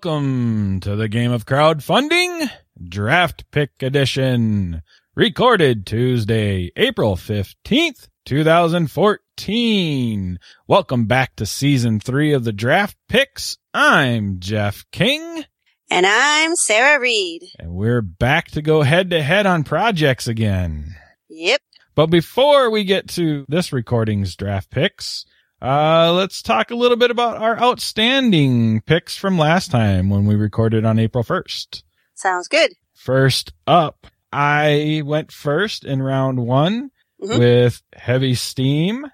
Welcome to the game of crowdfunding, Draft Pick Edition, recorded Tuesday, April 15th, 2014. Welcome back to season three of the Draft Picks. I'm Jeff King. And I'm Sarah Reed. And we're back to go head to head on projects again. Yep. But before we get to this recording's draft picks, uh, let's talk a little bit about our outstanding picks from last time when we recorded on April 1st. Sounds good. First up, I went first in round one Mhm. with heavy steam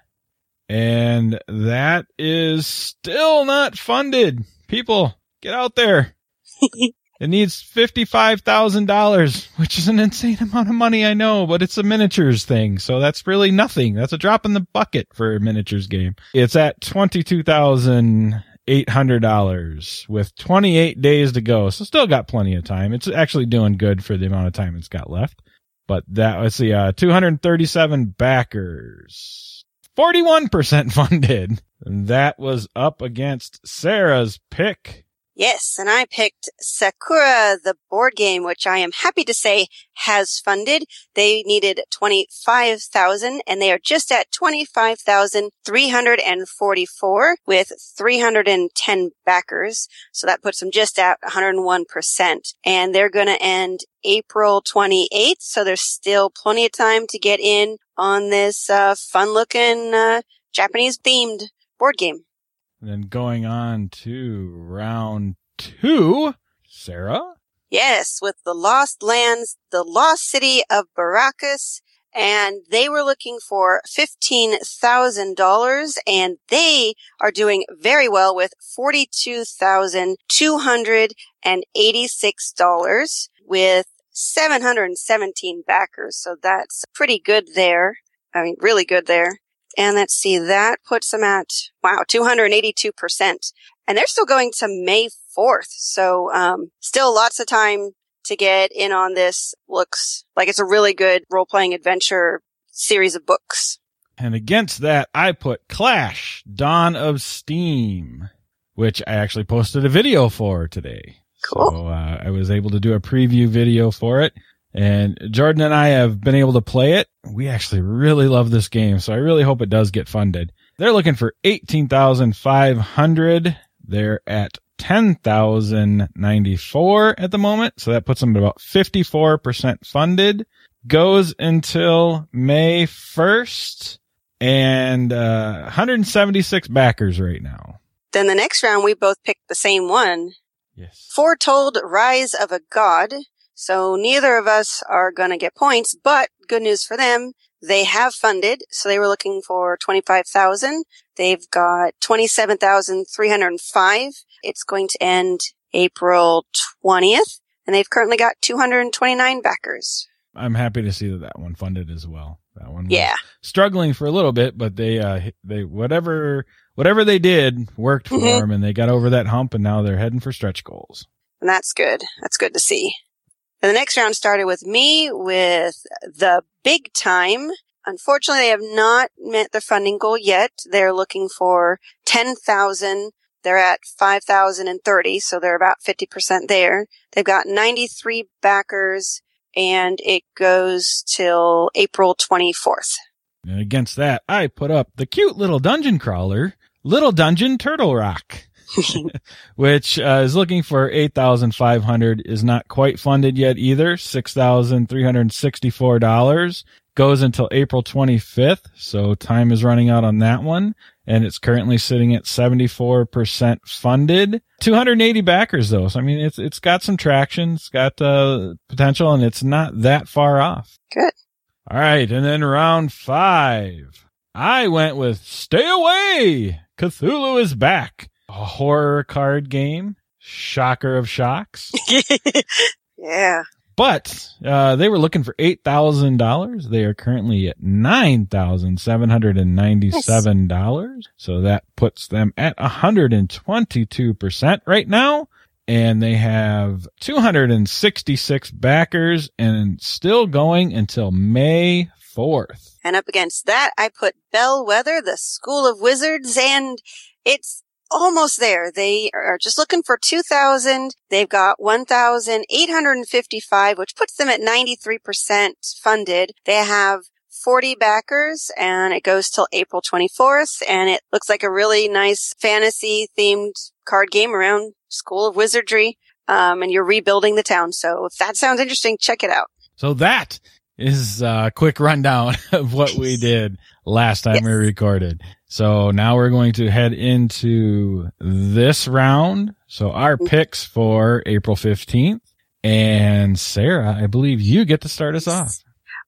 and that is still not funded. People, get out there. It needs $55,000, which is an insane amount of money, I know, but it's a miniatures thing. So that's really nothing. That's a drop in the bucket for a miniatures game. It's at $22,800 with 28 days to go. So still got plenty of time. It's actually doing good for the amount of time it's got left. But that, let's see, uh, 237 backers. 41% funded. And that was up against Sarah's pick. Yes, and I picked Sakura, the board game, which I am happy to say has funded. They needed 25,000 and they are just at 25,344 with 310 backers. So that puts them just at 101%. And they're going to end April 28th. So there's still plenty of time to get in on this, uh, fun looking, uh, Japanese themed board game. And then going on to round two, Sarah. Yes, with the Lost Lands, the Lost City of Barakus, and they were looking for $15,000 and they are doing very well with $42,286 with 717 backers. So that's pretty good there. I mean, really good there. And let's see, that puts them at, wow, 282%. And they're still going to May 4th. So, um, still lots of time to get in on this. Looks like it's a really good role playing adventure series of books. And against that, I put Clash Dawn of Steam, which I actually posted a video for today. Cool. So, uh, I was able to do a preview video for it. And Jordan and I have been able to play it. We actually really love this game. So I really hope it does get funded. They're looking for 18,500. They're at 10,094 at the moment. So that puts them at about 54% funded. Goes until May 1st and, uh, 176 backers right now. Then the next round, we both picked the same one. Yes. Foretold Rise of a God. So neither of us are going to get points, but good news for them. They have funded. So they were looking for 25,000. They've got 27,305. It's going to end April 20th and they've currently got 229 backers. I'm happy to see that that one funded as well. That one was Yeah. struggling for a little bit, but they, uh, they, whatever, whatever they did worked for Mhm. them and they got over that hump and now they're heading for stretch goals. And that's good. That's good to see. And the next round started with me with the big time. Unfortunately, they have not met their funding goal yet. They're looking for 10,000. They're at 5,030, so they're about 50% there. They've got 93 backers and it goes till April 24th. And against that, I put up the cute little dungeon crawler, Little Dungeon Turtle Rock, which uh, is looking for 8,500 is not quite funded yet either. $6,364 goes until April 25th. So time is running out on that one. And it's currently sitting at 74% funded. 280 backers though. So I mean, it's, it's got some traction. It's got, uh, potential and it's not that far off. Good. All right. And then round five, I went with Stay Away. Cthulhu is back. A horror card game. Shocker of shocks. yeah. But, uh, they were looking for $8,000. They are currently at $9,797. So that puts them at 122% right now. And they have 266 backers and still going until May 4th. And up against that, I put Bellwether, the School of Wizards, and it's almost there. They are just looking for 2,000. They've got 1,855, which puts them at 93% funded. They have 40 backers and it goes till April 24th and it looks like a really nice fantasy themed card game around School of Wizardry. Um, and you're rebuilding the town. So if that sounds interesting, check it out. So that is a quick rundown of what we did last time yes. we recorded. So now we're going to head into this round. So our picks for April 15th and Sarah, I believe you get to start us off.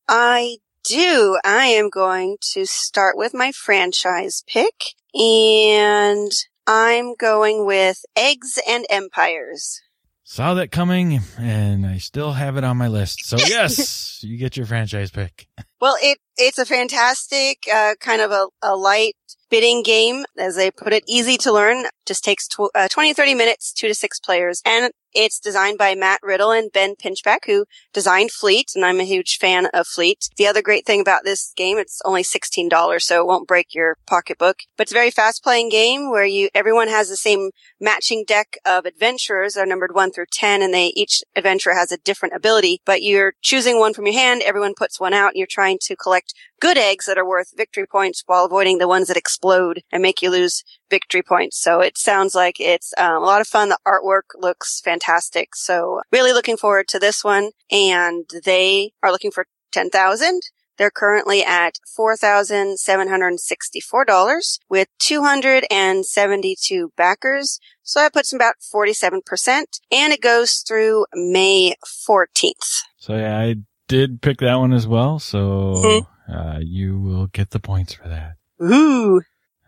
I do. I am going to start with my franchise pick and I'm going with Eggs and Empires. Saw that coming and I still have it on my list. So yes, you get your franchise pick. Well, it, it's a fantastic, uh, kind of a, a light bidding game, as they put it, easy to learn. Just takes tw- uh, 20, 30 minutes, two to six players. And it's designed by Matt Riddle and Ben Pinchback, who designed Fleet, and I'm a huge fan of Fleet. The other great thing about this game, it's only $16, so it won't break your pocketbook. But it's a very fast playing game where you, everyone has the same matching deck of adventurers. They're numbered one through 10, and they, each adventurer has a different ability, but you're choosing one from your hand. Everyone puts one out, and you're trying to collect good eggs that are worth victory points while avoiding the ones that explode and make you lose victory points. So it sounds like it's um, a lot of fun. The artwork looks fantastic. So really looking forward to this one. And they are looking for 10,000. They're currently at $4,764 with 272 backers. So that puts them about 47% and it goes through May 14th. So yeah, I did pick that one as well. So. Uh, you will get the points for that. Ooh.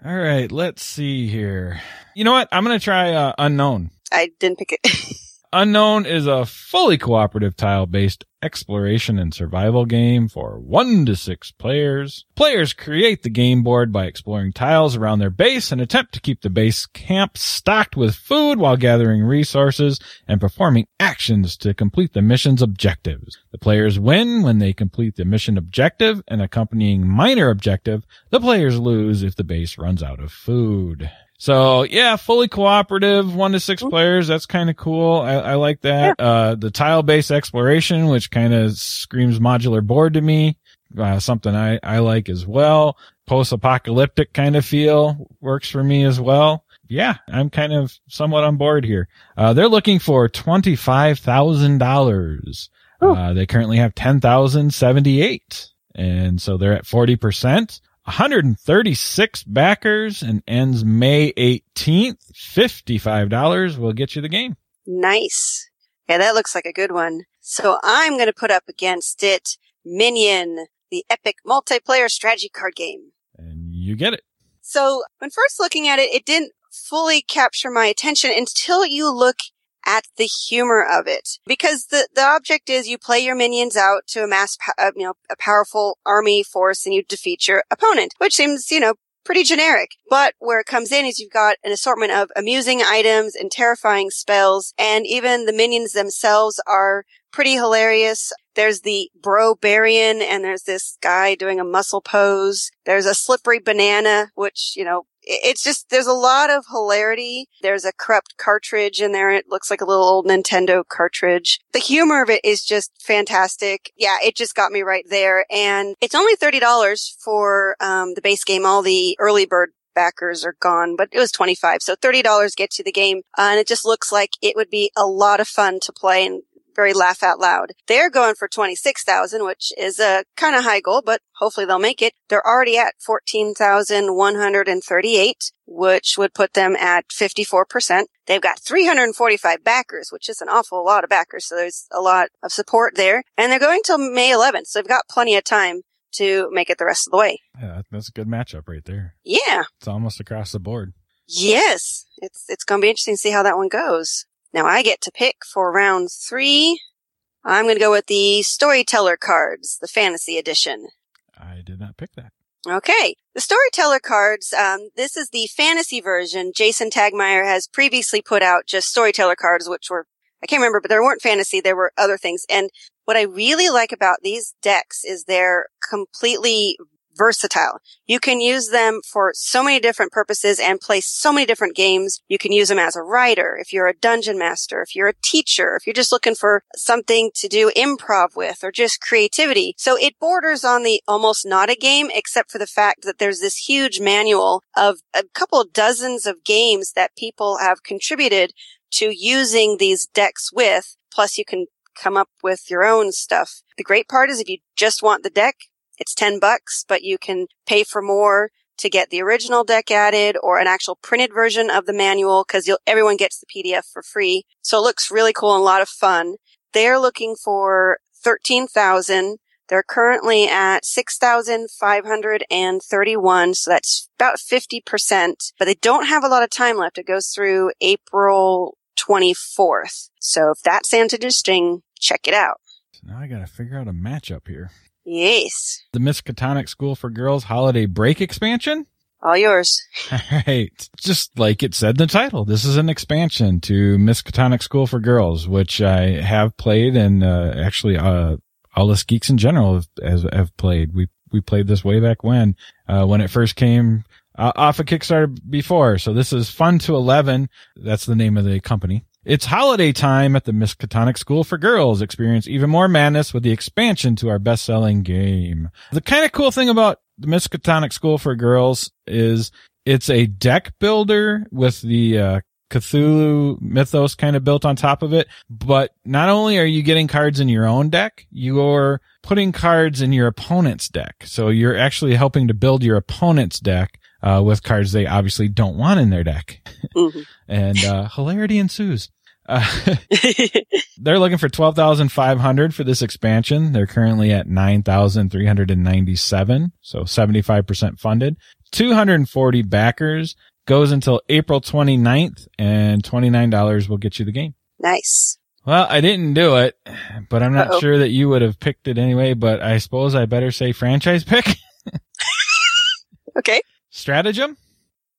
All right, let's see here. You know what? I'm going to try uh, Unknown. I didn't pick it. Unknown is a fully cooperative tile-based exploration and survival game for one to six players. Players create the game board by exploring tiles around their base and attempt to keep the base camp stocked with food while gathering resources and performing actions to complete the mission's objectives. The players win when they complete the mission objective and accompanying minor objective. The players lose if the base runs out of food. So yeah, fully cooperative, one to six players. That's kind of cool. I, I, like that. Yeah. Uh, the tile based exploration, which kind of screams modular board to me. Uh, something I, I like as well. Post apocalyptic kind of feel works for me as well. Yeah, I'm kind of somewhat on board here. Uh, they're looking for $25,000. Uh, they currently have 10,078. And so they're at 40%. 136 backers and ends May 18th. $55 will get you the game. Nice. Yeah, that looks like a good one. So I'm going to put up against it Minion, the epic multiplayer strategy card game. And you get it. So when first looking at it, it didn't fully capture my attention until you look at the humor of it. Because the, the object is you play your minions out to amass, uh, you know, a powerful army force and you defeat your opponent, which seems, you know, pretty generic. But where it comes in is you've got an assortment of amusing items and terrifying spells, and even the minions themselves are pretty hilarious. There's the bro Brobarian, and there's this guy doing a muscle pose. There's a slippery banana, which, you know, it's just there's a lot of hilarity. There's a corrupt cartridge in there. It looks like a little old Nintendo cartridge. The humor of it is just fantastic. Yeah, it just got me right there. And it's only thirty dollars for um, the base game. All the early bird backers are gone, but it was 25. So $30 gets you the game. Uh, and it just looks like it would be a lot of fun to play and very laugh out loud. They're going for 26,000, which is a kind of high goal, but hopefully they'll make it. They're already at 14,138, which would put them at 54%. They've got 345 backers, which is an awful lot of backers. So there's a lot of support there and they're going till May 11th. So they've got plenty of time to make it the rest of the way. Yeah, that's a good matchup right there. Yeah. It's almost across the board. Yes. It's, it's going to be interesting to see how that one goes. Now I get to pick for round three. I'm going to go with the storyteller cards, the fantasy edition. I did not pick that. Okay. The storyteller cards, um, this is the fantasy version. Jason Tagmire has previously put out just storyteller cards, which were, I can't remember, but there weren't fantasy. There were other things. And what I really like about these decks is they're completely versatile. You can use them for so many different purposes and play so many different games. You can use them as a writer, if you're a dungeon master, if you're a teacher, if you're just looking for something to do improv with or just creativity. So it borders on the almost not a game, except for the fact that there's this huge manual of a couple dozens of games that people have contributed to using these decks with. Plus you can come up with your own stuff. The great part is if you just want the deck, it's 10 bucks, but you can pay for more to get the original deck added or an actual printed version of the manual because everyone gets the PDF for free. So it looks really cool and a lot of fun. They're looking for 13,000. They're currently at 6,531. So that's about 50%, but they don't have a lot of time left. It goes through April 24th. So if that sounds interesting, check it out. So now I got to figure out a matchup here. Yes. The Miskatonic School for Girls Holiday Break expansion? All yours. All right. Just like it said in the title, this is an expansion to Miskatonic School for Girls, which I have played and, uh, actually, uh, all us geeks in general have, have, have, played. We, we played this way back when, uh, when it first came uh, off of Kickstarter before. So this is Fun to 11. That's the name of the company. It's holiday time at the Miskatonic School for Girls. Experience even more madness with the expansion to our best-selling game. The kind of cool thing about the Miskatonic School for Girls is it's a deck builder with the uh, Cthulhu mythos kind of built on top of it. But not only are you getting cards in your own deck, you're putting cards in your opponent's deck. So you're actually helping to build your opponent's deck uh, with cards they obviously don't want in their deck. Mm-hmm. and uh, hilarity ensues. Uh, they're looking for 12,500 for this expansion. They're currently at 9,397. So 75% funded. 240 backers goes until April 29th and $29 will get you the game. Nice. Well, I didn't do it, but I'm not Uh-oh. sure that you would have picked it anyway, but I suppose I better say franchise pick. okay. Stratagem?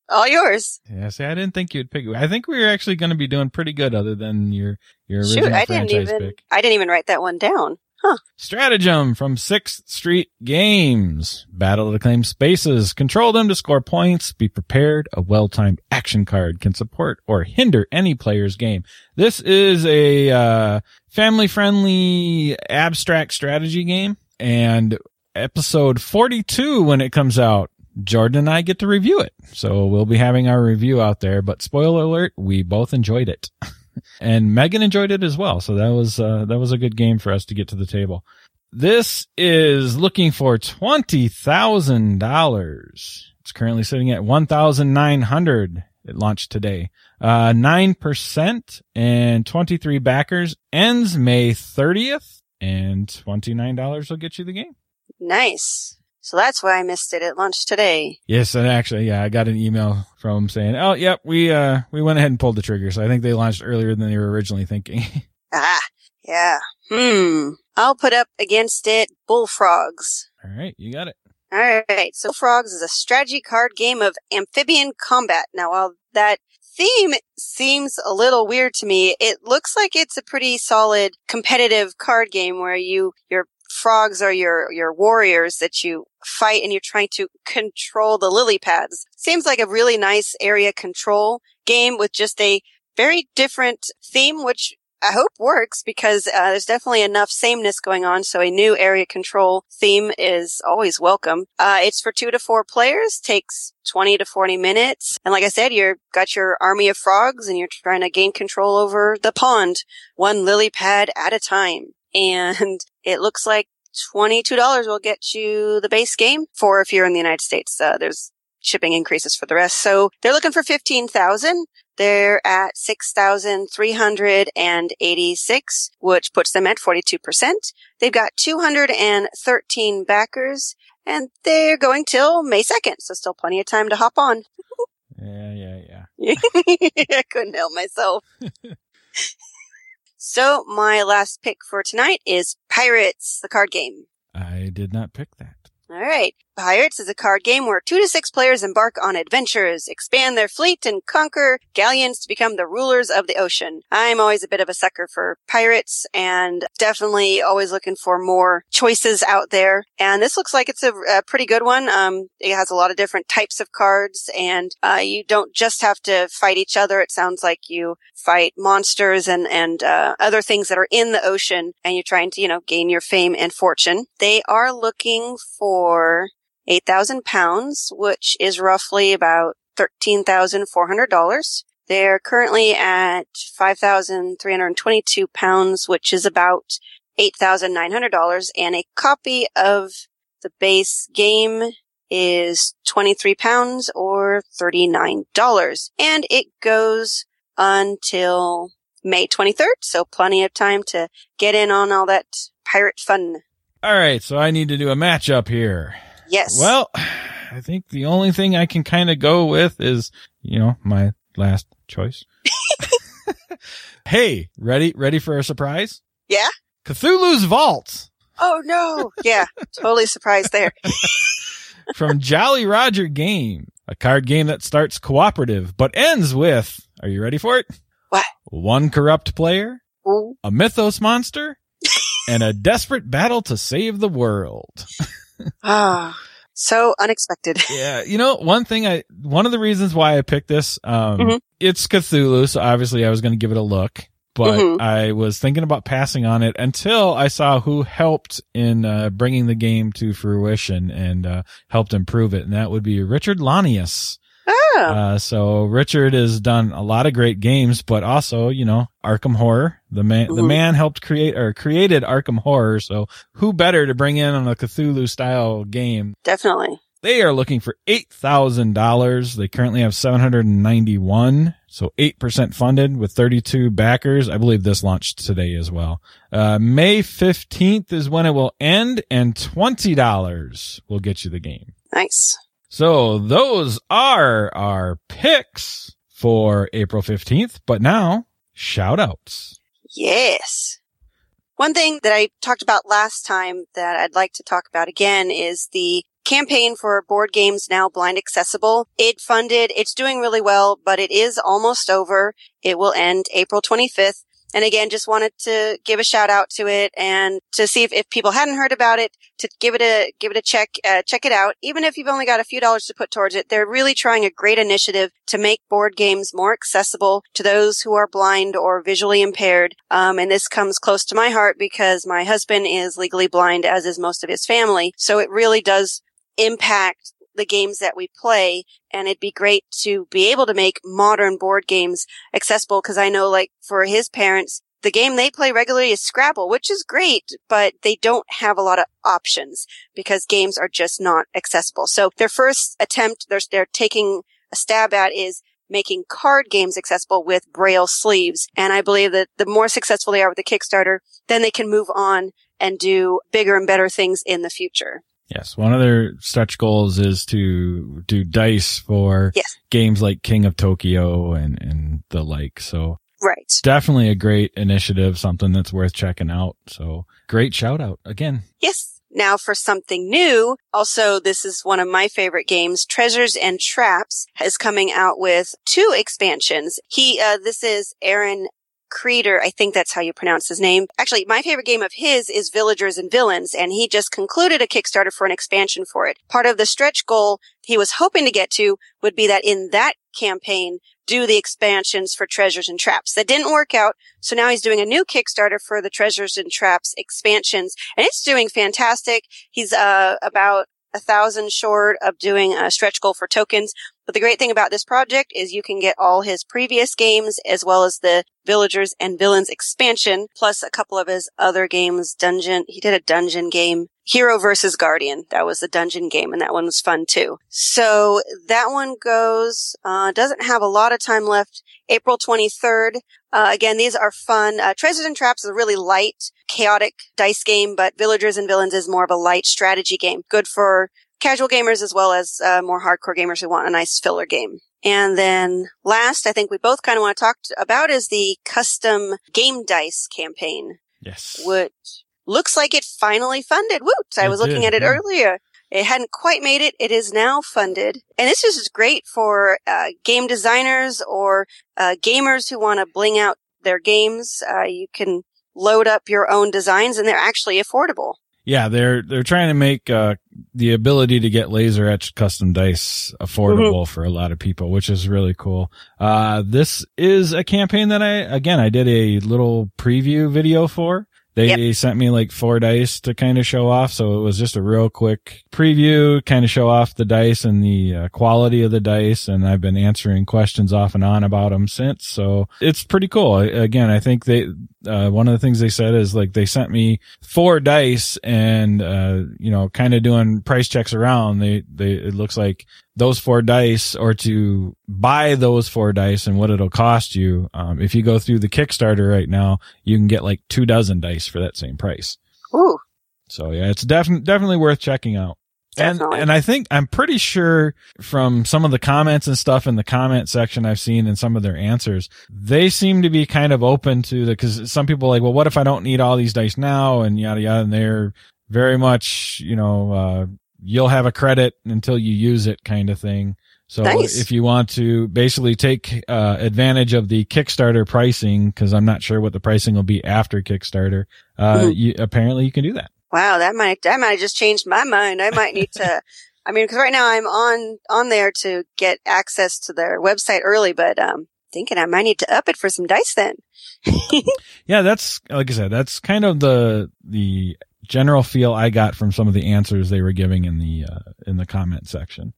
All yours. Yeah, see, I didn't think you'd pick. I think we were actually going to be doing pretty good, other than your your original Shoot, I franchise didn't even, pick. I didn't even write that one down. Huh. Stratagem from Sixth Street Games. Battle to claim spaces. Control them to score points. Be prepared. A well-timed action card can support or hinder any player's game. This is a uh, family-friendly abstract strategy game. And episode 42 when it comes out Jordan and I get to review it. So we'll be having our review out there, but spoiler alert, we both enjoyed it. and Megan enjoyed it as well. So that was, uh, that was a good game for us to get to the table. This is looking for $20,000. It's currently sitting at 1,900. It launched today. Uh, 9% and 23 backers ends May 30th and $29 will get you the game. Nice. So that's why I missed it at lunch today. Yes, and actually, yeah, I got an email from saying, "Oh, yep, we uh we went ahead and pulled the trigger." So I think they launched earlier than they were originally thinking. ah, yeah. Hmm. I'll put up against it Bullfrogs. All right, you got it. All right. So Bullfrogs is a strategy card game of amphibian combat. Now, while that theme seems a little weird to me. It looks like it's a pretty solid competitive card game where you, you're frogs are your, your warriors that you fight and you're trying to control the lily pads. Seems like a really nice area control game with just a very different theme, which I hope works because uh, there's definitely enough sameness going on. So a new area control theme is always welcome. Uh, it's for two to four players, takes 20 to 40 minutes. And like I said, you've got your army of frogs and you're trying to gain control over the pond, one lily pad at a time and it looks like $22 will get you the base game for if you're in the United States. Uh, there's shipping increases for the rest. So they're looking for 15,000. They're at 6,386, which puts them at 42%. They've got 213 backers and they're going till May 2nd. So still plenty of time to hop on. yeah, yeah, yeah. I couldn't help myself. So my last pick for tonight is Pirates, the card game. I did not pick that. All right. Pirates is a card game where two to six players embark on adventures, expand their fleet, and conquer galleons to become the rulers of the ocean. I'm always a bit of a sucker for pirates and definitely always looking for more choices out there. And this looks like it's a, a pretty good one. Um, it has a lot of different types of cards and, uh, you don't just have to fight each other. It sounds like you fight monsters and, and, uh, other things that are in the ocean and you're trying to, you know, gain your fame and fortune. They are looking for 8,000 pounds, which is roughly about $13,400. They're currently at 5,322 pounds, which is about $8,900. And a copy of the base game is 23 pounds or $39. And it goes until May 23rd. So plenty of time to get in on all that pirate fun. All right. So I need to do a matchup here. Yes. Well, I think the only thing I can kind of go with is, you know, my last choice. hey, ready, ready for a surprise? Yeah. Cthulhu's Vault Oh no. Yeah. totally surprised there. from Jolly Roger Game, a card game that starts cooperative but ends with, are you ready for it? What? One corrupt player, Ooh. a mythos monster, and a desperate battle to save the world. Ah. so unexpected. Yeah, you know, one thing I, one of the reasons why I picked this, um, Mhm. it's Cthulhu, so obviously I was going to give it a look, but Mhm. I was thinking about passing on it until I saw who helped in, uh, bringing the game to fruition and, uh, helped improve it. And that would be Richard Launius. Oh. Uh, so Richard has done a lot of great games, but also, you know, Arkham Horror. The man, the Mhm. man helped create or created Arkham Horror. So who better to bring in on a Cthulhu style game? Definitely. They are looking for $8,000. They currently have 791. So 8% funded with 32 backers. I believe this launched today as well. Uh, May 15th is when it will end and $20 will get you the game. Nice. So those are our picks for April 15th. But now shout outs. Yes. One thing that I talked about last time that I'd like to talk about again is the campaign for board games now blind accessible. It funded, it's doing really well, but it is almost over. It will end April 25th. And again, just wanted to give a shout out to it and to see if, if people hadn't heard about it, to give it a, give it a check, uh, check it out. Even if you've only got a few dollars to put towards it, they're really trying a great initiative to make board games more accessible to those who are blind or visually impaired. Um, and this comes close to my heart because my husband is legally blind, as is most of his family. So it really does impact the games that we play. And it'd be great to be able to make modern board games accessible because I know like for his parents, the game they play regularly is Scrabble, which is great, but they don't have a lot of options because games are just not accessible. So their first attempt they're, they're taking a stab at is making card games accessible with braille sleeves. And I believe that the more successful they are with the Kickstarter, then they can move on and do bigger and better things in the future. Yes. One of their stretch goals is to do dice for Yes. games like King of Tokyo and, and the like. So Right. definitely a great initiative, something that's worth checking out. So great shout out again. Yes. Now for something new. Also, this is one of my favorite games. Treasures and Traps is coming out with two expansions. He, uh, this is Aaron Kreader. I think that's how you pronounce his name. Actually, my favorite game of his is Villagers and Villains, and he just concluded a Kickstarter for an expansion for it. Part of the stretch goal he was hoping to get to would be that in that campaign, do the expansions for Treasures and Traps. That didn't work out, so now he's doing a new Kickstarter for the Treasures and Traps expansions, and it's doing fantastic. He's uh, about a thousand short of doing a stretch goal for tokens. But the great thing about this project is you can get all his previous games as well as the Villagers and Villains expansion, plus a couple of his other games. Dungeon, he did a dungeon game. Hero versus Guardian. That was the dungeon game and that one was fun too. So that one goes, uh, doesn't have a lot of time left. April 23rd. Uh, again, these are fun. Uh, Treasures and Traps is a really light, chaotic dice game, but Villagers and Villains is more of a light strategy game. Good for casual gamers as well as uh, more hardcore gamers who want a nice filler game. And then last, I think we both kind of want to talk about is the custom game dice campaign, Yes. which looks like it finally funded. Woot! I It was looking did, at it yeah. earlier. It hadn't quite made it. It is now funded. And this is great for uh, game designers or uh, gamers who want to bling out their games. Uh, you can load up your own designs and they're actually affordable. Yeah, they're they're trying to make uh, the ability to get laser etched custom dice affordable mm-hmm. for a lot of people, which is really cool. Uh, this is a campaign that I again I did a little preview video for. They yep. sent me like four dice to kind of show off. So it was just a real quick preview, kind of show off the dice and the uh, quality of the dice. And I've been answering questions off and on about them since. So it's pretty cool. Again, I think they, uh, one of the things they said is like they sent me four dice and, uh, you know, kind of doing price checks around. They, they, it looks like those four dice or to buy those four dice and what it'll cost you. Um, if you go through the Kickstarter right now, you can get like two dozen dice for that same price. Ooh. So yeah, it's definitely, definitely worth checking out. Definitely. And, and I think, I'm pretty sure from some of the comments and stuff in the comment section I've seen and some of their answers, they seem to be kind of open to the, cause some people like, well, what if I don't need all these dice now and yada yada. And they're very much, you know, uh, you'll have a credit until you use it kind of thing. So nice. if you want to basically take uh, advantage of the Kickstarter pricing, because I'm not sure what the pricing will be after Kickstarter, uh, mm-hmm. you, apparently you can do that. Wow, that might that might have just changed my mind. I might need to. I mean, because right now I'm on on there to get access to their website early, but um, thinking I might need to up it for some dice then. yeah, that's like I said, that's kind of the the general feel I got from some of the answers they were giving in the uh, in the comment section.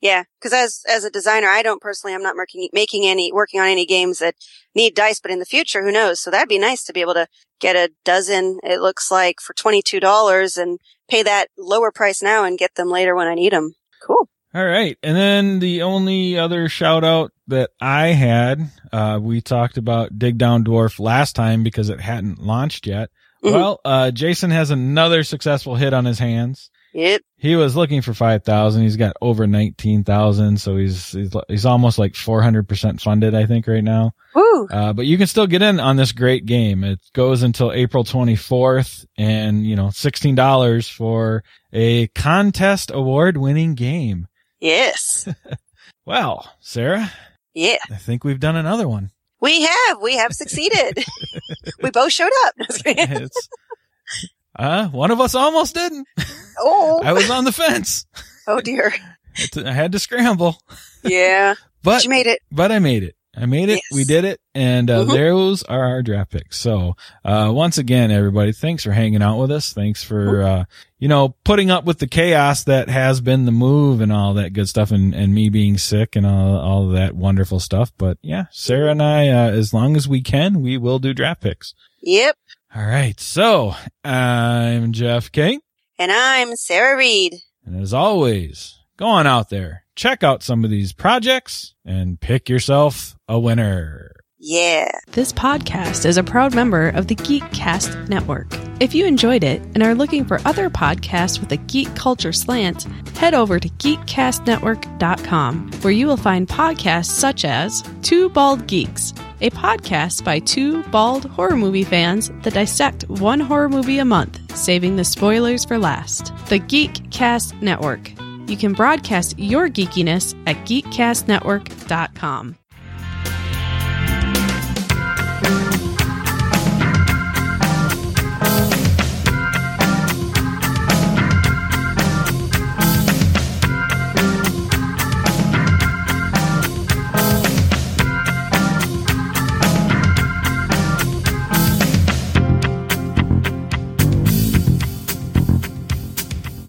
Yeah, because as as a designer, I don't personally, I'm not making making any working on any games that need dice, but in the future, who knows? So that'd be nice to be able to get a dozen. It looks like for twenty two dollars and pay that lower price now and get them later when I need them. Cool. All right, and then the only other shout out that I had, uh, we talked about Dig Down Dwarf last time because it hadn't launched yet. Mm-hmm. Well, uh, Jason has another successful hit on his hands. Yep. He was looking for 5,000. He's got over 19,000. So he's, he's, he's almost like 400% funded, I think right now. Woo. Uh, but you can still get in on this great game. It goes until April 24th and, you know, $16 for a contest award winning game. Yes. well, Sarah. Yeah. I think we've done another one. We have. We have succeeded. we both showed up. uh, one of us almost didn't. Oh. I was on the fence. Oh dear. I had to scramble. Yeah. but, but you made it. But I made it. I made it. Yes. We did it. And uh, mm-hmm. those are our draft picks. So, uh, once again, everybody, thanks for hanging out with us. Thanks for, uh, you know, putting up with the chaos that has been the move and all that good stuff and, and me being sick and all, all that wonderful stuff. But yeah, Sarah and I, uh, as long as we can, we will do draft picks. Yep. All right. So I'm Jeff King. And I'm Sarah Reed. And as always, go on out there check out some of these projects and pick yourself a winner. Yeah. This podcast is a proud member of the Geekcast Network. If you enjoyed it and are looking for other podcasts with a geek culture slant, head over to geekcastnetwork.com, where you will find podcasts such as Two Bald Geeks, a podcast by two bald horror movie fans that dissect one horror movie a month, saving the spoilers for last. The Geekcast Network you can broadcast your geekiness at geekcastnetwork.com.